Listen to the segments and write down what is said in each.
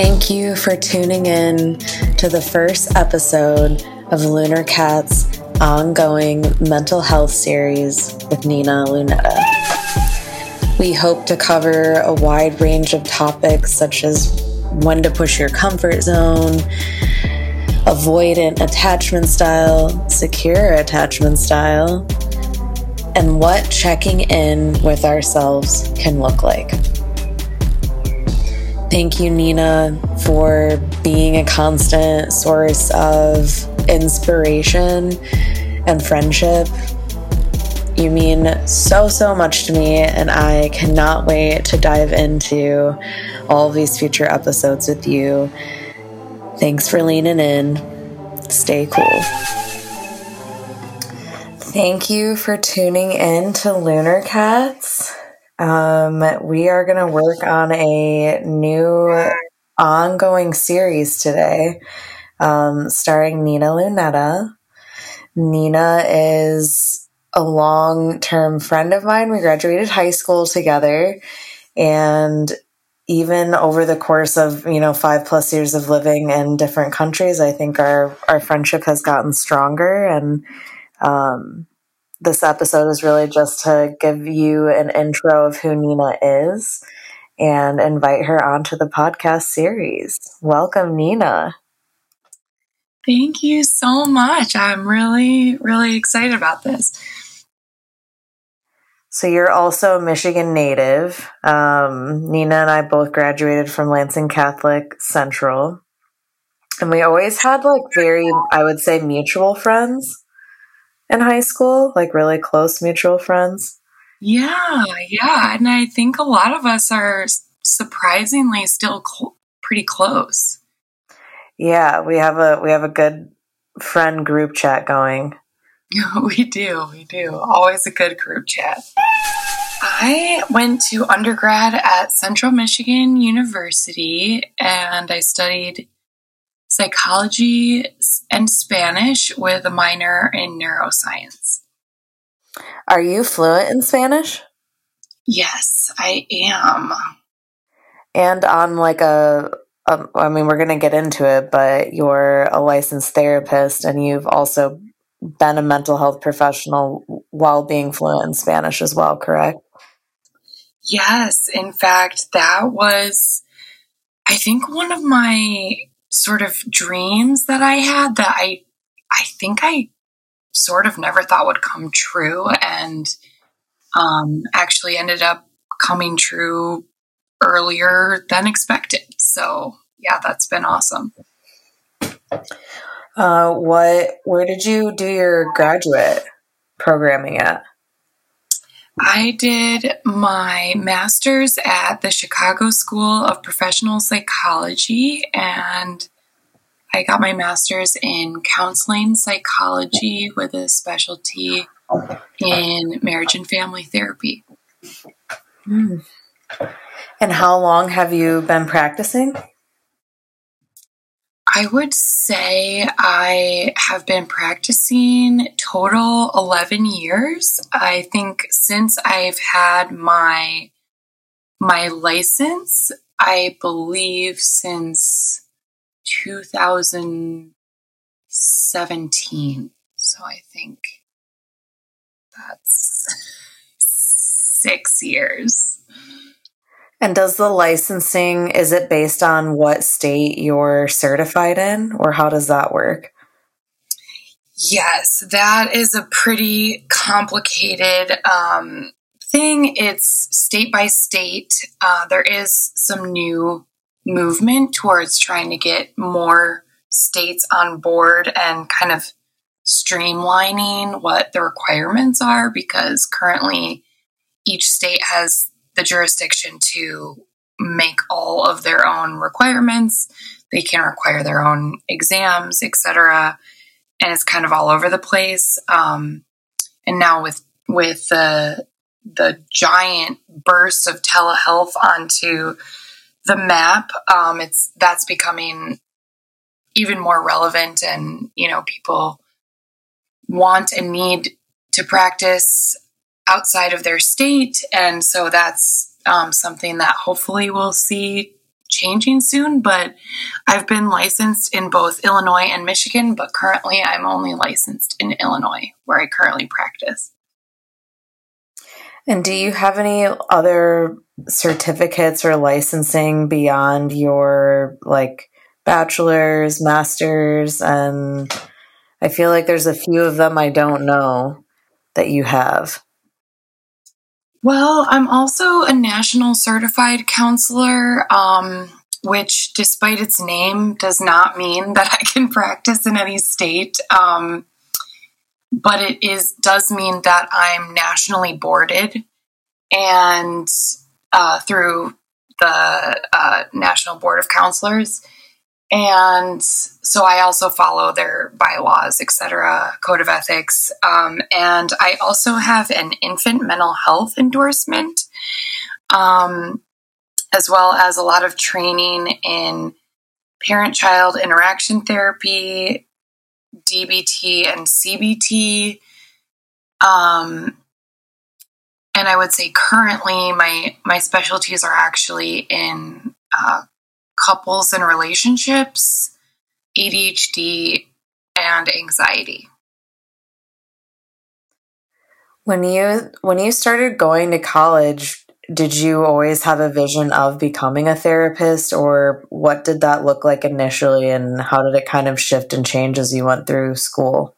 Thank you for tuning in to the first episode of Lunar Cat's ongoing mental health series with Nina Lunetta. We hope to cover a wide range of topics such as when to push your comfort zone, avoidant attachment style, secure attachment style, and what checking in with ourselves can look like. Thank you, Nina, for being a constant source of inspiration and friendship. You mean so, so much to me, and I cannot wait to dive into all these future episodes with you. Thanks for leaning in. Stay cool. Thank you for tuning in to Lunar Cats. Um, we are going to work on a new ongoing series today, um, starring Nina Lunetta. Nina is a long term friend of mine. We graduated high school together. And even over the course of, you know, five plus years of living in different countries, I think our, our friendship has gotten stronger. And um, this episode is really just to give you an intro of who Nina is and invite her onto the podcast series. Welcome, Nina. Thank you so much. I'm really, really excited about this. So you're also a Michigan native. Um, Nina and I both graduated from Lansing Catholic Central. And we always had like very, I would say, mutual friends in high school, like really close mutual friends. Yeah, yeah. And I think a lot of us are surprisingly still cl- pretty close. Yeah, we have a we have a good friend group chat going. we do, we do. Always a good group chat. I went to undergrad at Central Michigan University and I studied psychology and Spanish with a minor in neuroscience. Are you fluent in Spanish? Yes, I am. And on like a, a I mean, we're going to get into it, but you're a licensed therapist and you've also been a mental health professional while being fluent in Spanish as well, correct? Yes. In fact, that was, I think, one of my sort of dreams that I had that I I think I sort of never thought would come true and um, actually ended up coming true earlier than expected. So yeah, that's been awesome. Uh, what? Where did you do your graduate programming at? I did my master's at the Chicago School of Professional Psychology, and I got my master's in counseling psychology with a specialty in marriage and family therapy. Mm. And how long have you been practicing? I would say I have been practicing total 11 years. I think since I've had my my license, I believe since 2017. So I think that's 6 years. And does the licensing is it based on what state you're certified in or how does that work? Yes, that is a pretty complicated um, thing. It's state by state. Uh, there is some new movement towards trying to get more states on board and kind of streamlining what the requirements are because currently each state has the jurisdiction to make all of their own requirements. They can require their own exams, etc. And it's kind of all over the place. Um, and now with with the the giant burst of telehealth onto the map, um, it's that's becoming even more relevant, and you know people want and need to practice outside of their state. And so that's um, something that hopefully we'll see changing soon, but I've been licensed in both Illinois and Michigan, but currently I'm only licensed in Illinois, where I currently practice. And do you have any other certificates or licensing beyond your like bachelor's, master's, and I feel like there's a few of them I don't know that you have. Well, I'm also a national certified counselor, um, which, despite its name, does not mean that I can practice in any state. Um, but it is does mean that I'm nationally boarded, and uh, through the uh, National Board of Counselors, and so I also follow their bylaws, etc., code of ethics, um, and I also have an infant mental health endorsement, um, as well as a lot of training in parent-child interaction therapy, DBT, and CBT. Um, and I would say currently my my specialties are actually in uh, couples and relationships, ADHD, and anxiety. When you when you started going to college, did you always have a vision of becoming a therapist or what did that look like initially and how did it kind of shift and change as you went through school?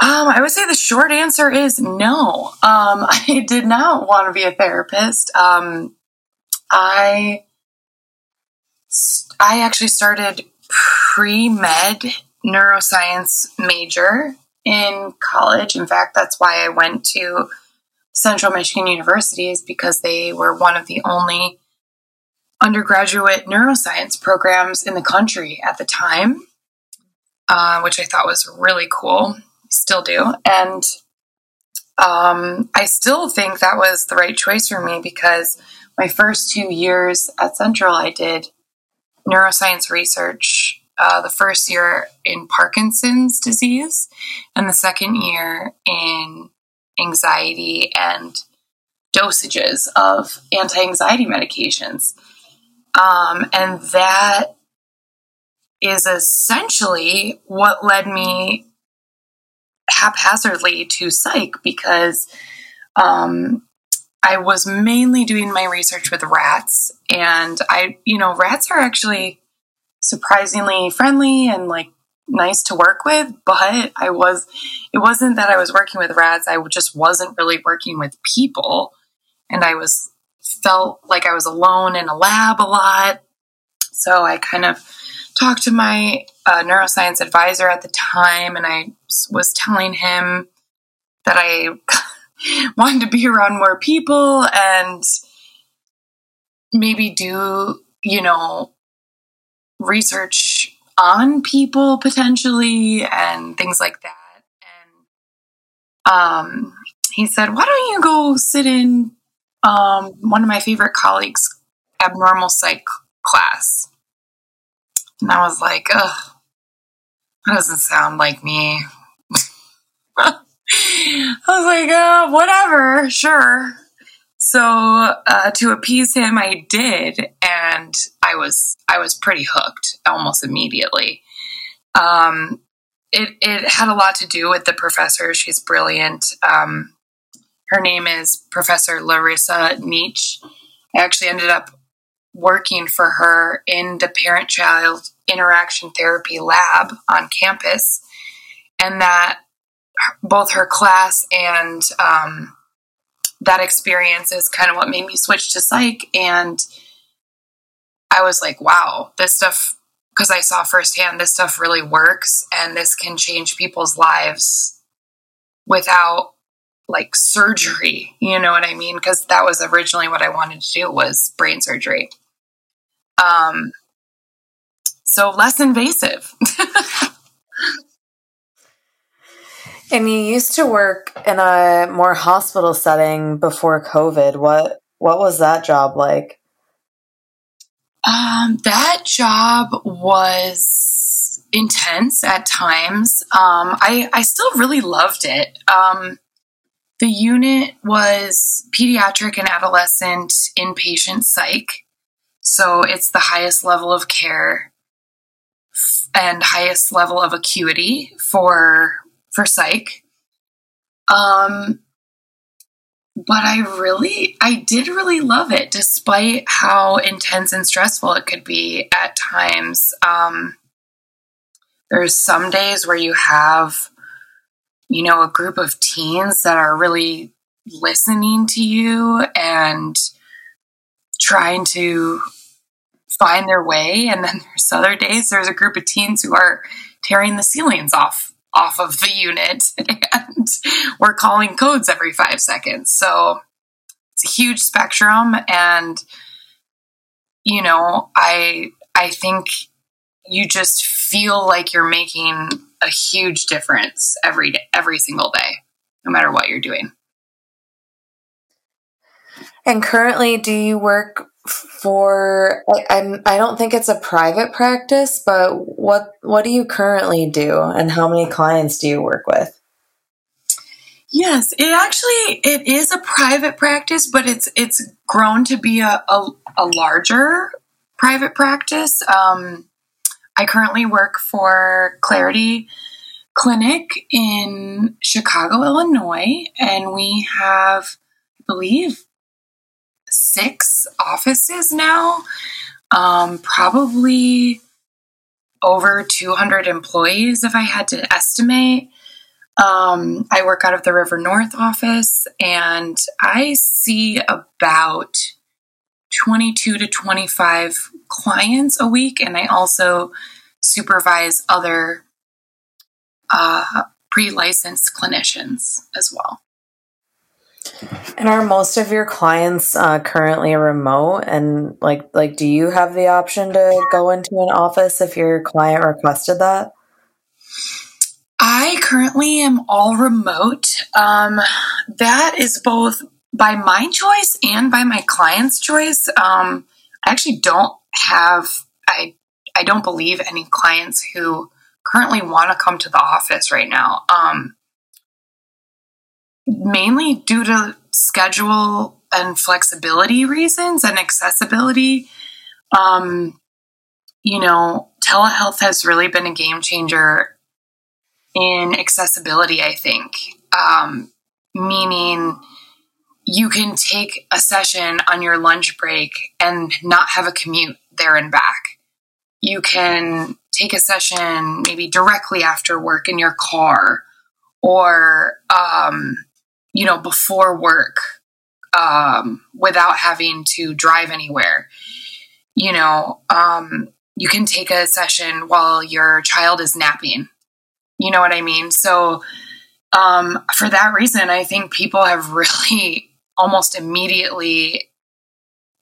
Um, I would say the short answer is no. Um, I did not want to be a therapist. Um, I I actually started pre med neuroscience major in college. In fact, that's why I went to Central Michigan University, is because they were one of the only undergraduate neuroscience programs in the country at the time, uh, which I thought was really cool. Still do. And um, I still think that was the right choice for me because my first two years at Central, I did neuroscience research uh, the first year in Parkinson's disease and the second year in anxiety and dosages of anti anxiety medications. Um, and that is essentially what led me haphazardly to psych because um, I was mainly doing my research with rats, and I, you know, rats are actually surprisingly friendly and like nice to work with, but I was, it wasn't that I was working with rats, I just wasn't really working with people, and I was felt like I was alone in a lab a lot. So I kind of talked to my uh, neuroscience advisor at the time, and I was telling him that I wanted to be around more people and maybe do, you know, research on people potentially and things like that. And um, he said, Why don't you go sit in um, one of my favorite colleagues' abnormal psych class? And I was like, Ugh, that doesn't sound like me. I was like, uh, whatever, sure. So uh, to appease him, I did, and I was I was pretty hooked almost immediately. Um, it it had a lot to do with the professor. She's brilliant. Um, her name is Professor Larissa Niec. I actually ended up working for her in the parent child interaction therapy lab on campus, and that both her class and um, that experience is kind of what made me switch to psych. And I was like, wow, this stuff, because I saw firsthand, this stuff really works and this can change people's lives without like surgery. You know what I mean? Because that was originally what I wanted to do was brain surgery. Um, so less invasive. And you used to work in a more hospital setting before COVID. What what was that job like? Um, that job was intense at times. Um, I I still really loved it. Um, the unit was pediatric and adolescent inpatient psych. So it's the highest level of care and highest level of acuity for for psych. Um, but I really, I did really love it, despite how intense and stressful it could be at times. Um, there's some days where you have, you know, a group of teens that are really listening to you and trying to find their way. And then there's other days there's a group of teens who are tearing the ceilings off off of the unit and we're calling codes every five seconds. So it's a huge spectrum and you know, I I think you just feel like you're making a huge difference every day, every single day, no matter what you're doing. And currently, do you work for? I, I'm. I don't think it's a private practice, but what what do you currently do, and how many clients do you work with? Yes, it actually it is a private practice, but it's it's grown to be a a, a larger private practice. Um, I currently work for Clarity Clinic in Chicago, Illinois, and we have, I believe, six offices now, um, probably over 200 employees if I had to estimate. Um, I work out of the River North office and I see about 22 to 25 clients a week, and I also supervise other uh, pre licensed clinicians as well. And are most of your clients uh, currently remote? And like, like, do you have the option to go into an office if your client requested that? I currently am all remote. Um, that is both by my choice and by my client's choice. Um, I actually don't have I I don't believe any clients who currently want to come to the office right now. Um, mainly due to schedule and flexibility reasons and accessibility. Um, you know, telehealth has really been a game changer in accessibility, I think. Um, meaning, you can take a session on your lunch break and not have a commute there and back. You can take a session maybe directly after work in your car or um, you know, before work um, without having to drive anywhere. You know, um, you can take a session while your child is napping. You know what I mean? So, um, for that reason, I think people have really almost immediately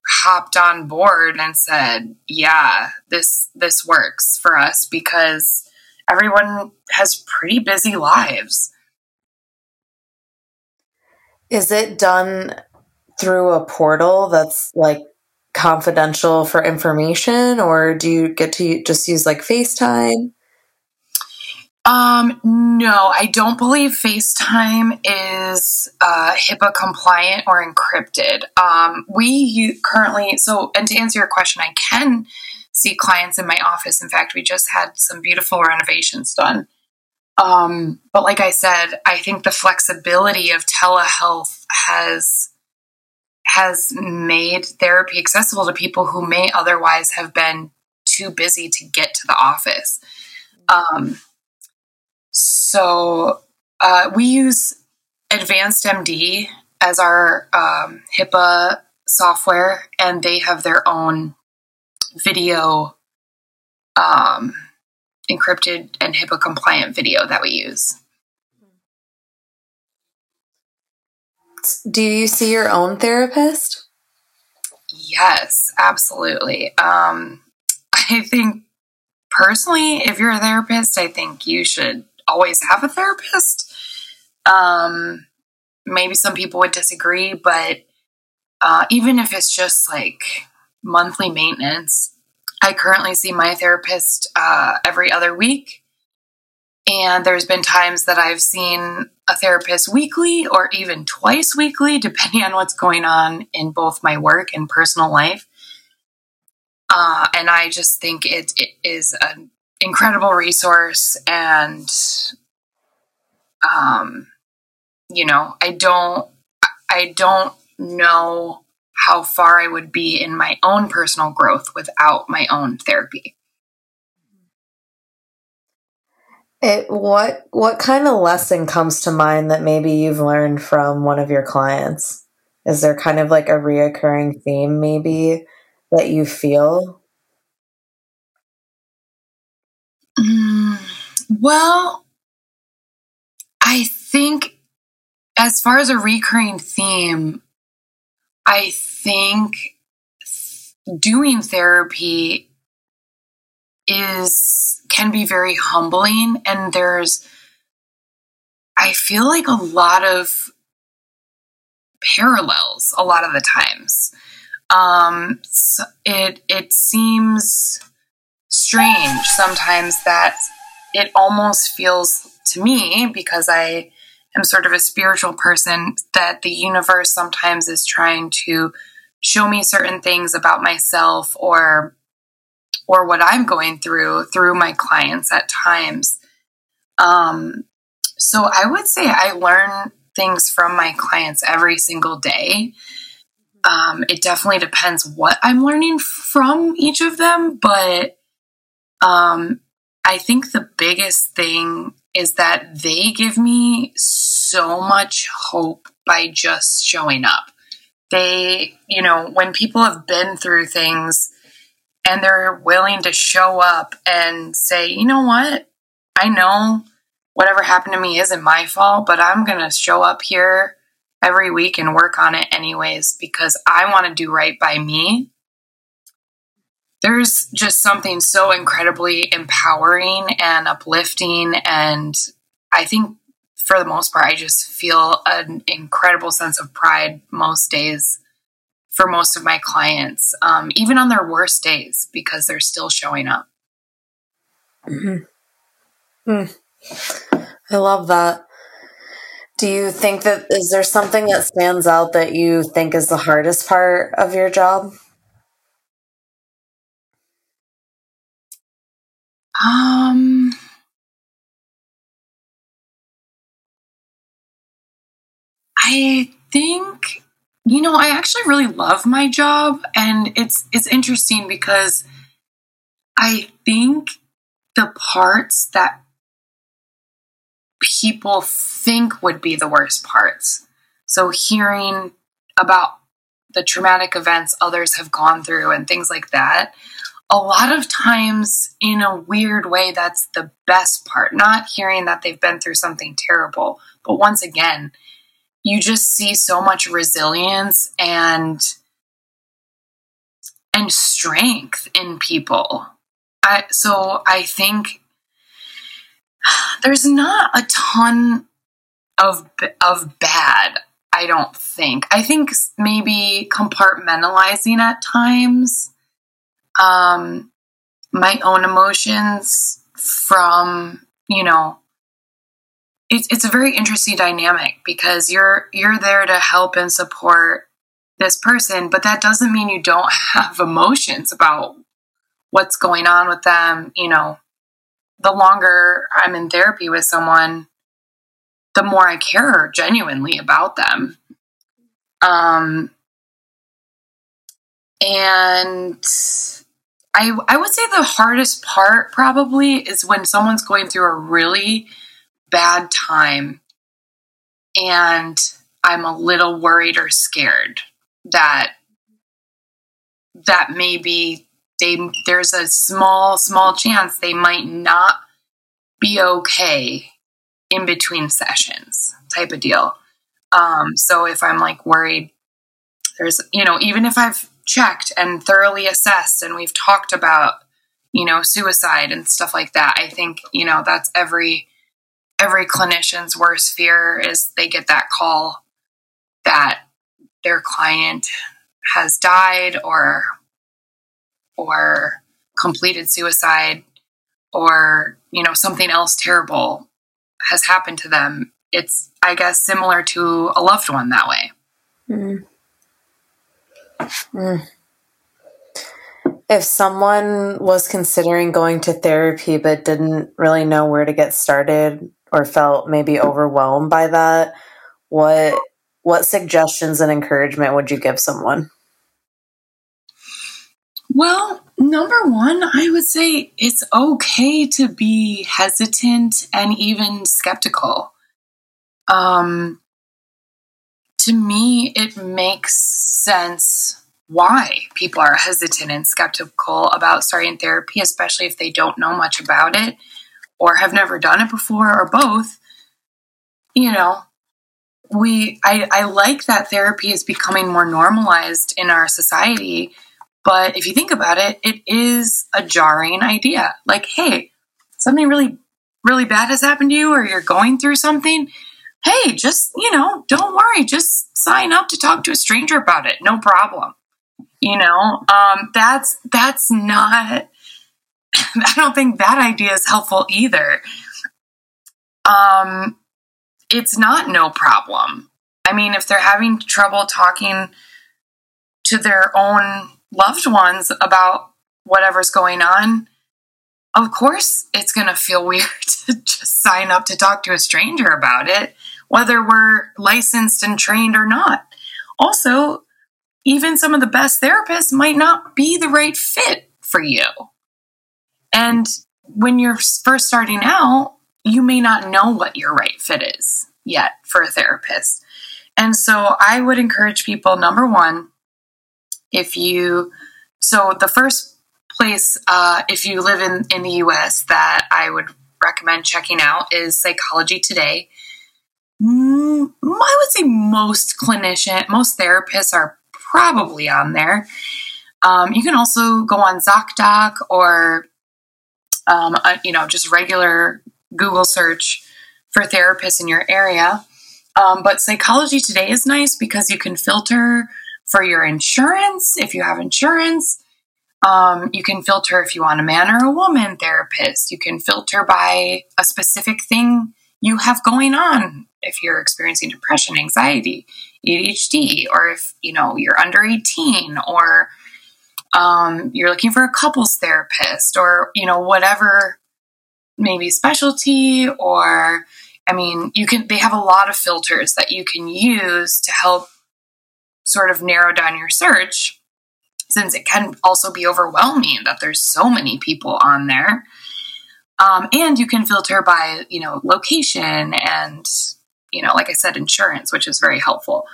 hopped on board and said, "Yeah, this this works for us because everyone has pretty busy lives." Is it done through a portal that's like confidential for information, or do you get to just use like FaceTime? Um, no, I don't believe FaceTime is uh, HIPAA compliant or encrypted. Um, we currently, so, and to answer your question, I can see clients in my office. In fact, we just had some beautiful renovations done. Um, but like I said, I think the flexibility of telehealth has has made therapy accessible to people who may otherwise have been too busy to get to the office. Um, so uh, we use AdvancedMD as our um, HIPAA software, and they have their own video um, encrypted and HIPAA compliant video that we use. Do you see your own therapist? Yes, absolutely. Um, I think personally, if you're a therapist, I think you should always have a therapist. Um, maybe some people would disagree, but uh, even if it's just like monthly maintenance, I currently see my therapist uh, every other week. And there's been times that I've seen a therapist weekly or even twice weekly, depending on what's going on in both my work and personal life. Uh, and I just think it, it is an incredible resource. And, um, you know, I don't, I don't know how far I would be in my own personal growth without my own therapy. It, what what kind of lesson comes to mind that maybe you've learned from one of your clients? Is there kind of like a reoccurring theme maybe that you feel? Mm, well, I think as far as a recurring theme, I think doing therapy is can be very humbling and there's I feel like a lot of parallels a lot of the times. Um, so it it seems strange sometimes that it almost feels to me because I am sort of a spiritual person that the universe sometimes is trying to show me certain things about myself or or what I'm going through through my clients at times. Um, so I would say I learn things from my clients every single day. Um, it definitely depends what I'm learning from each of them, but um, I think the biggest thing is that they give me so much hope by just showing up. They, you know, when people have been through things and they're willing to show up and say, you know what? I know whatever happened to me isn't my fault, but I'm going to show up here every week and work on it anyways because I want to do right by me. There's just something so incredibly empowering and uplifting. And I think for the most part, I just feel an incredible sense of pride most days for most of my clients, um, even on their worst days, because they're still showing up. Mm-hmm. Mm. I love that. Do you think that is there something that stands out that you think is the hardest part of your job? Um I think you know, I actually really love my job and it's it's interesting because I think the parts that people think would be the worst parts. So hearing about the traumatic events others have gone through and things like that, a lot of times in a weird way that's the best part, not hearing that they've been through something terrible, but once again, you just see so much resilience and and strength in people. I so I think there's not a ton of of bad I don't think. I think maybe compartmentalizing at times um my own emotions from, you know, it's it's a very interesting dynamic because you're you're there to help and support this person, but that doesn't mean you don't have emotions about what's going on with them. You know, the longer I'm in therapy with someone, the more I care genuinely about them. Um, and I I would say the hardest part probably is when someone's going through a really bad time and I'm a little worried or scared that that maybe they there's a small small chance they might not be okay in between sessions type of deal. Um, so if I'm like worried, there's you know even if I've checked and thoroughly assessed and we've talked about you know suicide and stuff like that, I think you know that's every every clinician's worst fear is they get that call that their client has died or or completed suicide or you know something else terrible has happened to them it's i guess similar to a loved one that way mm. Mm. if someone was considering going to therapy but didn't really know where to get started or felt maybe overwhelmed by that, what what suggestions and encouragement would you give someone? Well, number one, I would say it's okay to be hesitant and even skeptical. Um, to me, it makes sense why people are hesitant and skeptical about starting therapy, especially if they don't know much about it or have never done it before or both. You know, we I, I like that therapy is becoming more normalized in our society but if you think about it, it is a jarring idea. Like, hey, something really, really bad has happened to you, or you're going through something. Hey, just, you know, don't worry. Just sign up to talk to a stranger about it. No problem. You know, um, that's, that's not, I don't think that idea is helpful either. Um, it's not no problem. I mean, if they're having trouble talking to their own loved ones about whatever's going on, of course it's going to feel weird to just sign up to talk to a stranger about it, whether we're licensed and trained or not. Also, even some of the best therapists might not be the right fit for you. And when you're first starting out, you may not know what your right fit is yet for a therapist. And so I would encourage people number one, if you so the first place uh, if you live in, in the us that i would recommend checking out is psychology today i would say most clinician most therapists are probably on there um, you can also go on zocdoc or um, uh, you know just regular google search for therapists in your area um, but psychology today is nice because you can filter for your insurance, if you have insurance. Um, you can filter if you want a man or a woman therapist. You can filter by a specific thing you have going on. If you're experiencing depression, anxiety, ADHD, or if you know you're under 18, or um, you're looking for a couples therapist, or you know whatever maybe specialty, or I mean, you can. They have a lot of filters that you can use to help sort of narrow down your search since it can also be overwhelming that there's so many people on there um, and you can filter by you know location and you know like i said insurance which is very helpful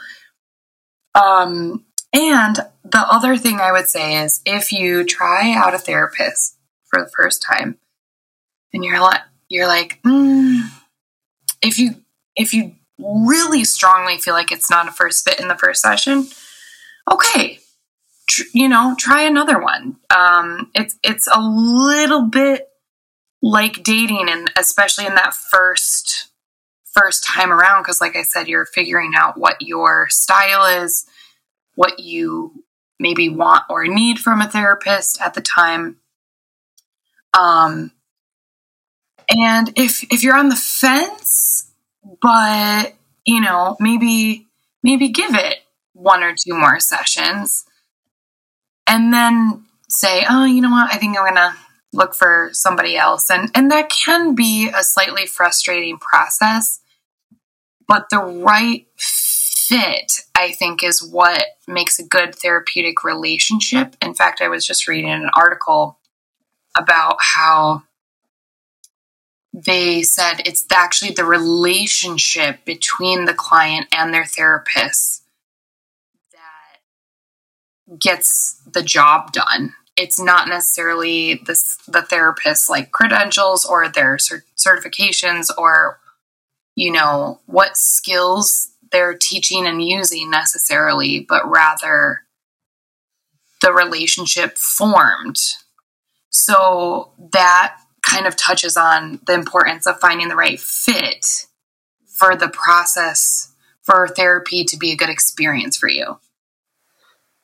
um, and the other thing i would say is if you try out a therapist for the first time and you're like you're like mm, if you if you really strongly feel like it's not a first fit in the first session, okay, tr- you know, try another one. Um, it's it's a little bit like dating, and especially in that first first time around, because like I said, you're figuring out what your style is, what you maybe want or need from a therapist at the time. Um, and if if you're on the fence but you know maybe maybe give it one or two more sessions and then say oh you know what i think i'm gonna look for somebody else and and that can be a slightly frustrating process but the right fit i think is what makes a good therapeutic relationship in fact i was just reading an article about how they said it's actually the relationship between the client and their therapist that gets the job done. It's not necessarily this, the therapist's like credentials or their cert- certifications or you know what skills they're teaching and using necessarily, but rather the relationship formed. So that kind of touches on the importance of finding the right fit for the process for therapy to be a good experience for you.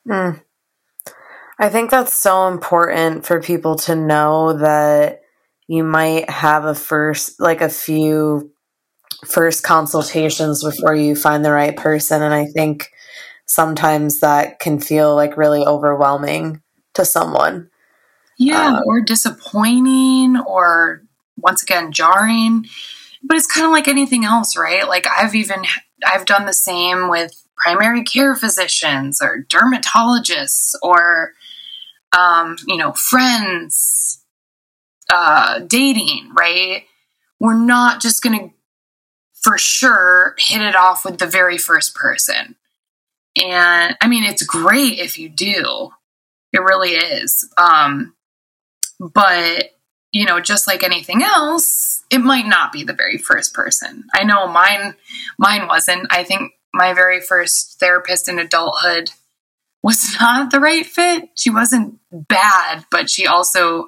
Mm. I think that's so important for people to know that you might have a first, like a few first consultations before you find the right person. And I think sometimes that can feel like really overwhelming to someone. Yeah, um, or disappointing or once again jarring. But it's kind of like anything else, right? Like I've even I've done the same with primary care physicians or dermatologists or um, you know, friends, uh, dating, right? We're not just going to for sure hit it off with the very first person. And I mean, it's great if you do. It really is. Um, but, you know, just like anything else, it might not be the very first person. I know mine mine wasn't. I think my very first therapist in adulthood was not the right fit. She wasn't bad, but she also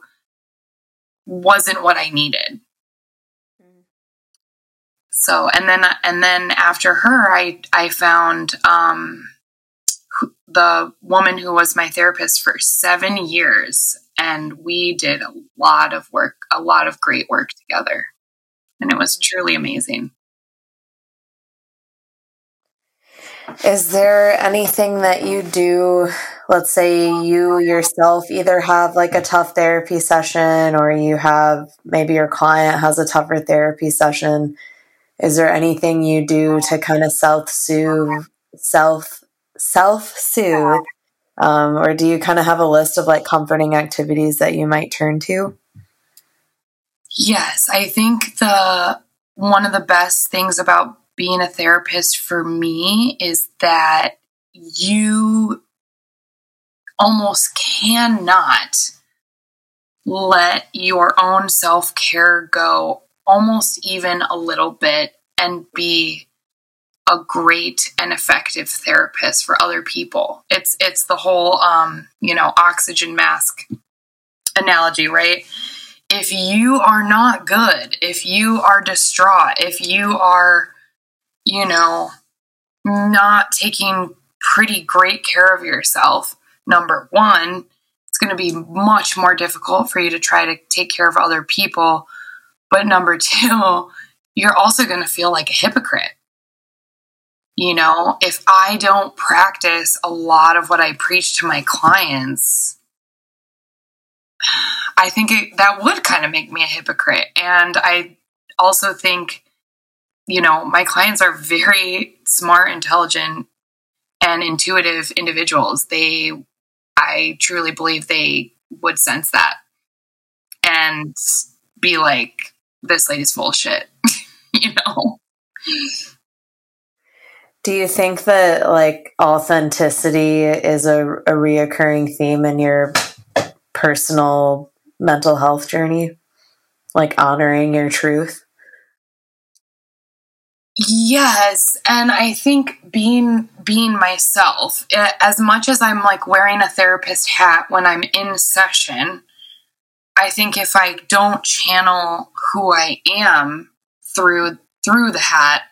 wasn't what I needed. So, and then and then after her, I I found um, the woman who was my therapist for seven years, and we did a lot of work, a lot of great work together, and it was truly amazing. Is there anything that you do? Let's say you yourself either have like a tough therapy session or you have maybe your client has a tougher therapy session. Is there anything you do to kind of self soothe, self self soothe, um, or do you kind of have a list of like comforting activities that you might turn to? Yes, I think the one of the best things about being a therapist for me is that you almost cannot let your own self care go almost even a little bit and be a great and effective therapist for other people. It's it's the whole um, you know, oxygen mask analogy, right? If you are not good, if you are distraught, if you are you know, not taking pretty great care of yourself, number one, it's going to be much more difficult for you to try to take care of other people. But number two, you're also going to feel like a hypocrite. You know, if I don't practice a lot of what I preach to my clients, I think it, that would kind of make me a hypocrite. And I also think you know, my clients are very smart, intelligent, and intuitive individuals. They, I truly believe they would sense that and be like, this lady's full shit, you know? Do you think that like authenticity is a, a reoccurring theme in your personal mental health journey? Like honoring your truth? Yes, and I think being being myself, as much as I'm like wearing a therapist hat when I'm in session, I think if I don't channel who I am through through the hat,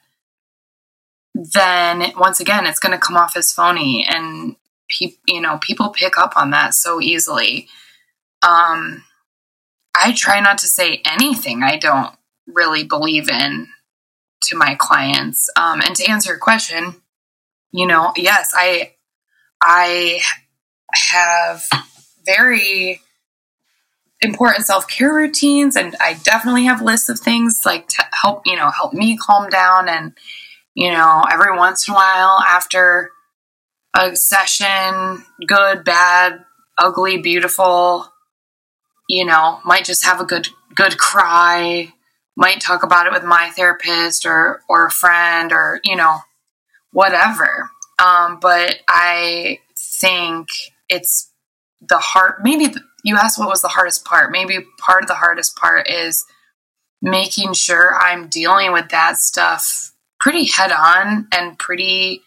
then once again it's going to come off as phony and pe- you know, people pick up on that so easily. Um I try not to say anything I don't really believe in to my clients. Um, and to answer your question, you know, yes, I I have very important self-care routines and I definitely have lists of things like to help, you know, help me calm down and you know, every once in a while after a session, good, bad, ugly, beautiful, you know, might just have a good good cry, might talk about it with my therapist or or a friend or you know whatever um, but i think it's the heart. maybe the, you asked what was the hardest part maybe part of the hardest part is making sure i'm dealing with that stuff pretty head on and pretty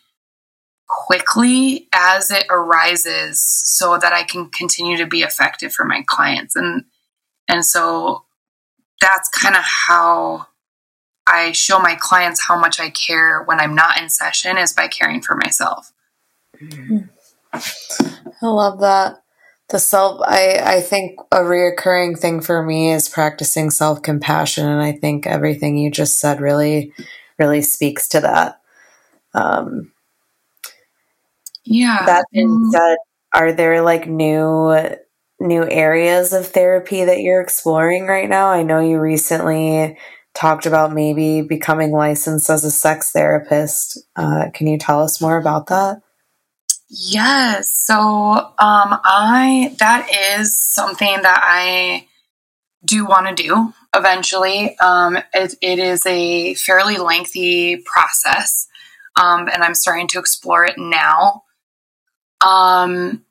quickly as it arises so that i can continue to be effective for my clients and and so that's kind of how I show my clients how much I care when I'm not in session is by caring for myself. I love that. The self, I, I think a reoccurring thing for me is practicing self compassion. And I think everything you just said really, really speaks to that. Um, yeah. That being said, are there like new new areas of therapy that you're exploring right now? I know you recently talked about maybe becoming licensed as a sex therapist. Uh, can you tell us more about that? Yes. So, um, I, that is something that I do want to do eventually. Um, it, it is a fairly lengthy process, um, and I'm starting to explore it now. Um,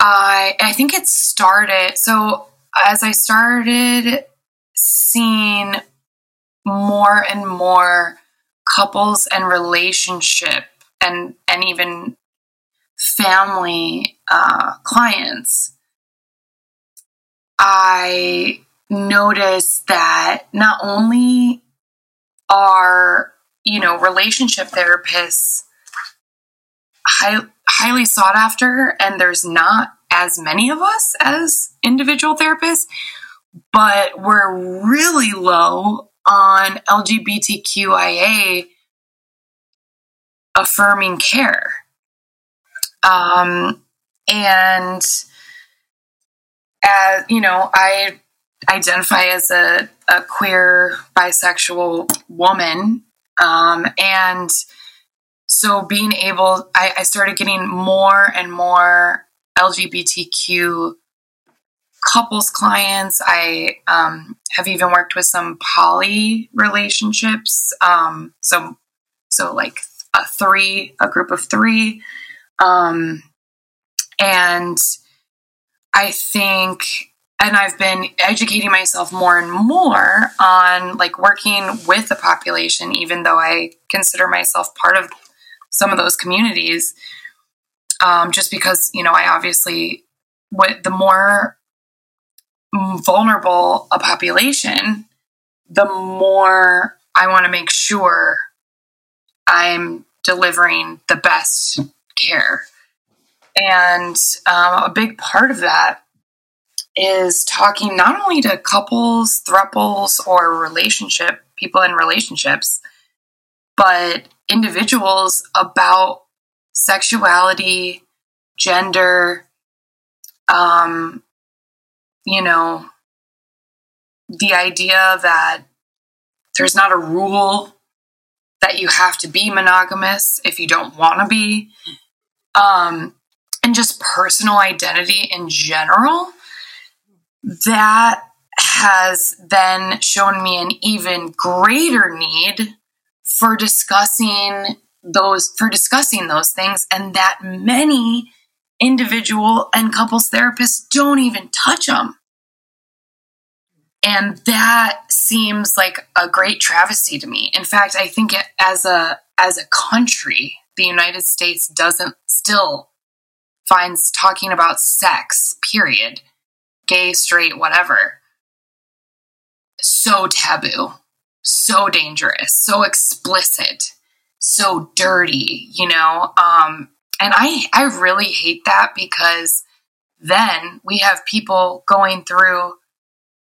I I think it started so as I started seeing more and more couples and relationship and and even family uh, clients, I noticed that not only are you know relationship therapists high, highly sought after, and there's not as many of us as individual therapists, but we're really low on LGBTQIA affirming care. Um, and as you know, I identify as a, a queer bisexual woman. Um, and so being able, I, I started getting more and more LGBTQ couples clients. I um, have even worked with some poly relationships. Um, so, so like a three, a group of three. Um, and I think, and I've been educating myself more and more on like working with the population, even though I consider myself part of some of those communities. Um, just because, you know, I obviously, with the more vulnerable a population, the more I want to make sure I'm delivering the best care. And um, a big part of that is talking not only to couples, thruples, or relationship people in relationships, but individuals about sexuality, gender, um, you know, the idea that there's not a rule that you have to be monogamous if you don't want to be, um, and just personal identity in general, that has then shown me an even greater need for discussing those for discussing those things and that many individual and couples therapists don't even touch them and that seems like a great travesty to me. In fact, I think it, as a as a country, the United States doesn't still finds talking about sex, period, gay, straight, whatever, so taboo, so dangerous, so explicit, so dirty, you know? Um, and I, I really hate that because then we have people going through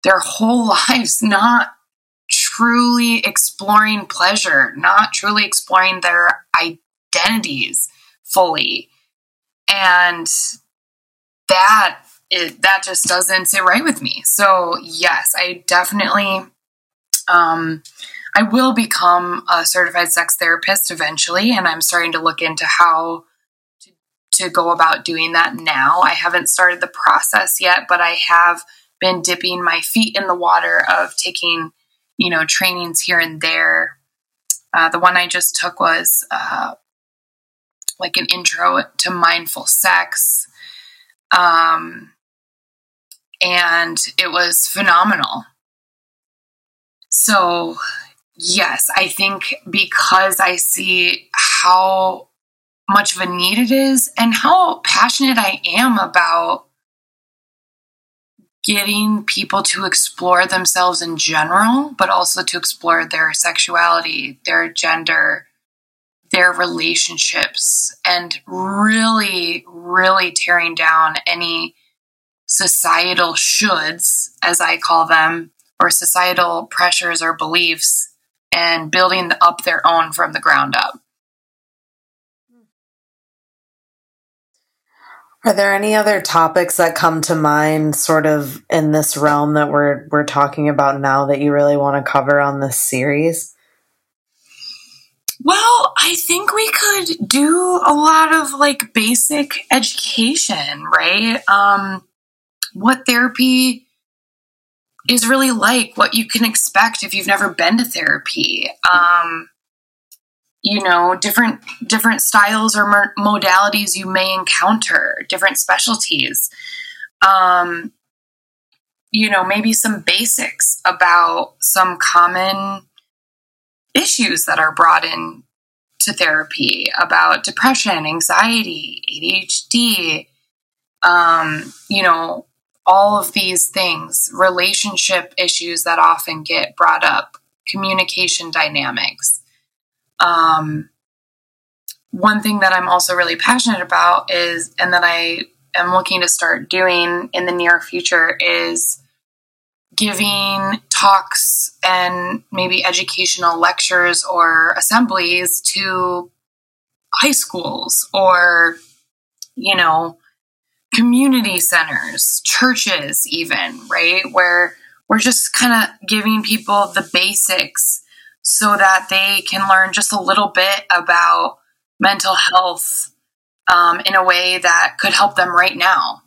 their whole lives not truly exploring pleasure, not truly exploring their identities fully. And that it, that just doesn't sit right with me. So yes, I definitely um, I will become a certified sex therapist eventually, and I'm starting to look into how to, to go about doing that now. I haven't started the process yet, but I have been dipping my feet in the water of taking, you know, trainings here and there. Uh, the one I just took was uh, like an intro to mindful sex. Um, and it was phenomenal. So, yes, I think because I see how much of a need it is and how passionate I am about getting people to explore themselves in general, but also to explore their sexuality, their gender, their relationships, and really, really tearing down any societal shoulds, as I call them, or societal pressures or beliefs, and building up their own from the ground up. Are there any other topics that come to mind sort of in this realm that we're we're talking about now that you really want to cover on this series? Well, I think we could do a lot of like basic education, right? Um what therapy is really like, what you can expect if you've never been to therapy. Um you know different different styles or modalities you may encounter different specialties um you know maybe some basics about some common issues that are brought in to therapy about depression anxiety adhd um you know all of these things relationship issues that often get brought up communication dynamics. Um, one thing that I'm also really passionate about is, and that I am looking to start doing in the near future, is giving talks and maybe educational lectures or assemblies to high schools or, you know, community centers, churches, even, right? Where we're just kind of giving people the basics so that they can learn just a little bit about mental health um, in a way that could help them right now.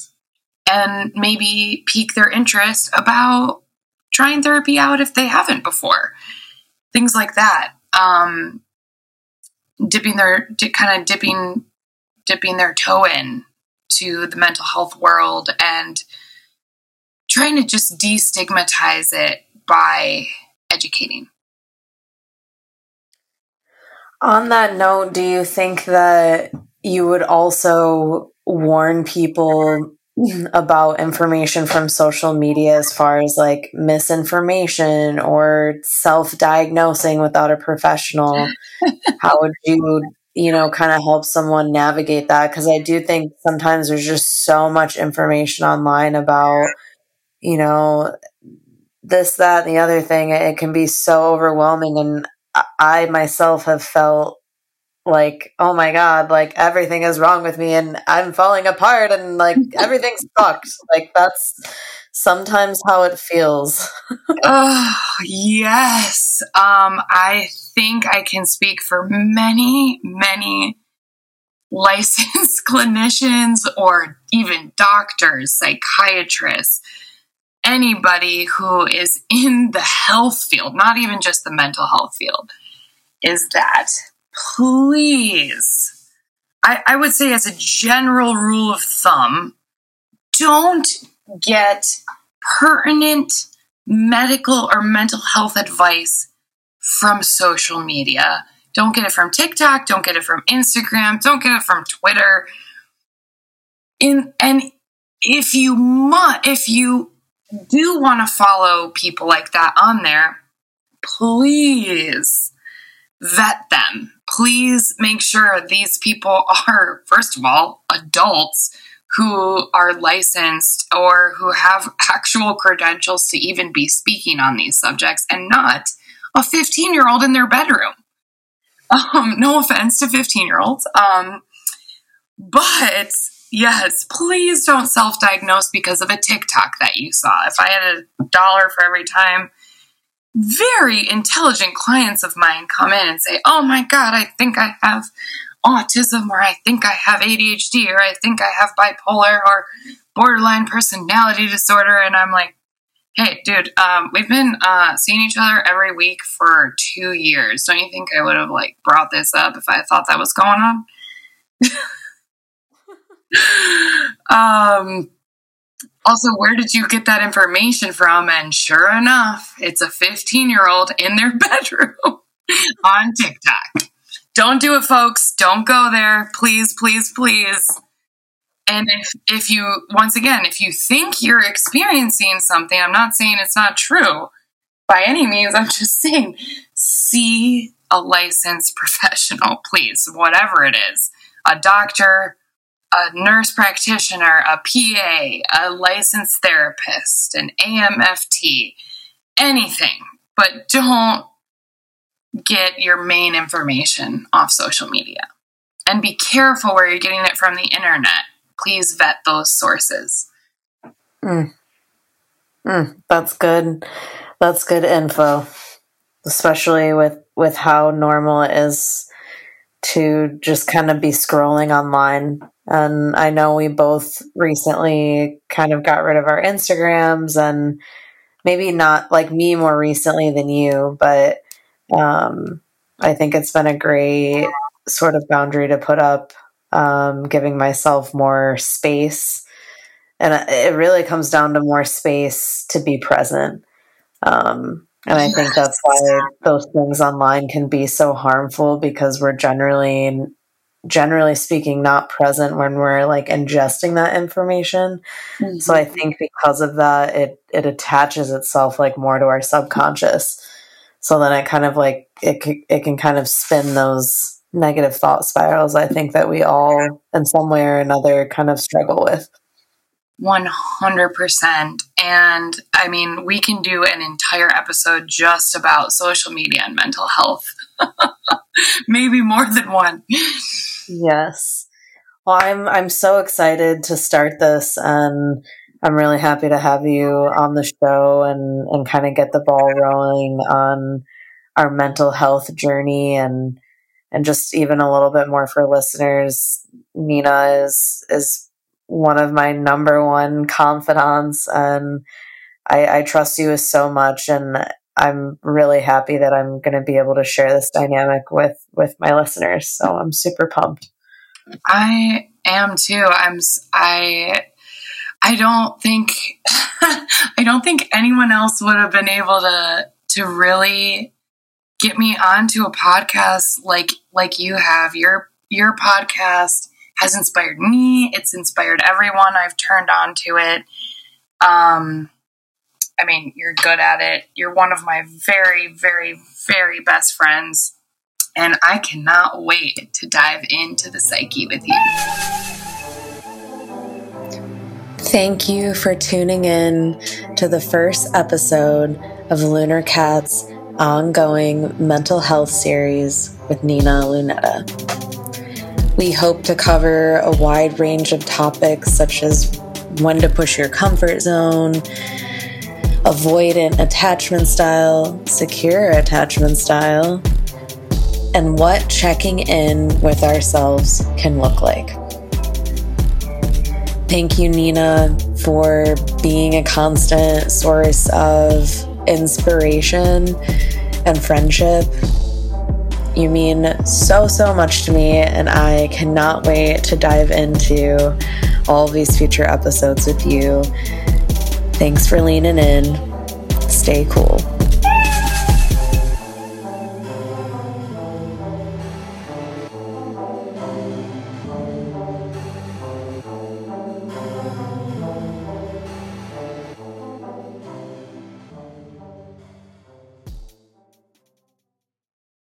And maybe pique their interest about trying therapy out if they haven't before. Things like that. Um, dipping their kind of dipping dipping their toe in to the mental health world and trying to just destigmatize it by educating on that note, do you think that you would also warn people about information from social media as far as like misinformation or self-diagnosing without a professional? How would you, you know, kind of help someone navigate that? Because I do think sometimes there's just so much information online about, you know, this, that, and the other thing. It can be so overwhelming. And I myself have felt like, oh my God, like everything is wrong with me and I'm falling apart and like everything's fucked. Like that's sometimes how it feels. oh, yes. Um, I think I can speak for many, many licensed clinicians or even doctors, psychiatrists anybody who is in the health field, not even just the mental health field, is that please, I, I would say, as a general rule of thumb, don't get pertinent medical or mental health advice from social media. Don't get it from TikTok, don't get it from Instagram, don't get it from Twitter. In and if you if you do want to follow people like that on there, please vet them. Please make sure these people are, first of all, adults who are licensed or who have actual credentials to even be speaking on these subjects and not a 15 year old in their bedroom. Um, no offense to 15 year olds. Um, but Yes, please don't self diagnose because of a TikTok that you saw. If I had a dollar for every time very intelligent clients of mine come in and say, Oh my God, I think I have autism, or I think I have ADHD, or I think I have bipolar or borderline personality disorder. And I'm like, Hey, dude, um, we've been uh, seeing each other every week for two years. Don't you think I would have like brought this up if I thought that was going on? um, also, where did you get that information from? And sure enough, it's a 15 year old in their bedroom on TikTok. Don't do it, folks. Don't go there. Please, please, please. And if, if you, once again, if you think you're experiencing something, I'm not saying it's not true by any means. I'm just saying, see a licensed professional, please, whatever it is a doctor, a nurse practitioner, a PA, a licensed therapist, an AMFT, anything, but don't get your main information off social media. And be careful where you're getting it from the internet. Please vet those sources. Mm. Mm, that's good. That's good info, especially with with how normal it is to just kind of be scrolling online. And I know we both recently kind of got rid of our Instagrams and maybe not like me more recently than you, but um, I think it's been a great sort of boundary to put up, um, giving myself more space. And it really comes down to more space to be present. Um, and I think that's why those things online can be so harmful because we're generally, generally speaking, not present when we're like ingesting that information. Mm-hmm. So I think because of that, it it attaches itself like more to our subconscious. So then it kind of like it it can kind of spin those negative thought spirals. I think that we all, in some way or another, kind of struggle with. 100%. And I mean, we can do an entire episode just about social media and mental health. Maybe more than one. Yes. Well, I'm I'm so excited to start this and I'm really happy to have you on the show and and kind of get the ball rolling on our mental health journey and and just even a little bit more for listeners. Nina is is one of my number one confidants and I, I trust you so much and I'm really happy that I'm going to be able to share this dynamic with with my listeners. So I'm super pumped. I am too. I'm I I don't think I don't think anyone else would have been able to to really get me onto a podcast like like you have. Your your podcast has inspired me. It's inspired everyone I've turned on to it. Um, I mean, you're good at it. You're one of my very, very, very best friends. And I cannot wait to dive into the psyche with you. Thank you for tuning in to the first episode of LUNARCATZ ongoing mental health series with Nina Lunetta. We hope to cover a wide range of topics such as when to push your comfort zone, avoidant attachment style, secure attachment style, and what checking in with ourselves can look like. Thank you, Nina, for being a constant source of inspiration and friendship you mean so, so much to me, and I cannot wait to dive into all these future episodes with you. Thanks for leaning in. Stay cool.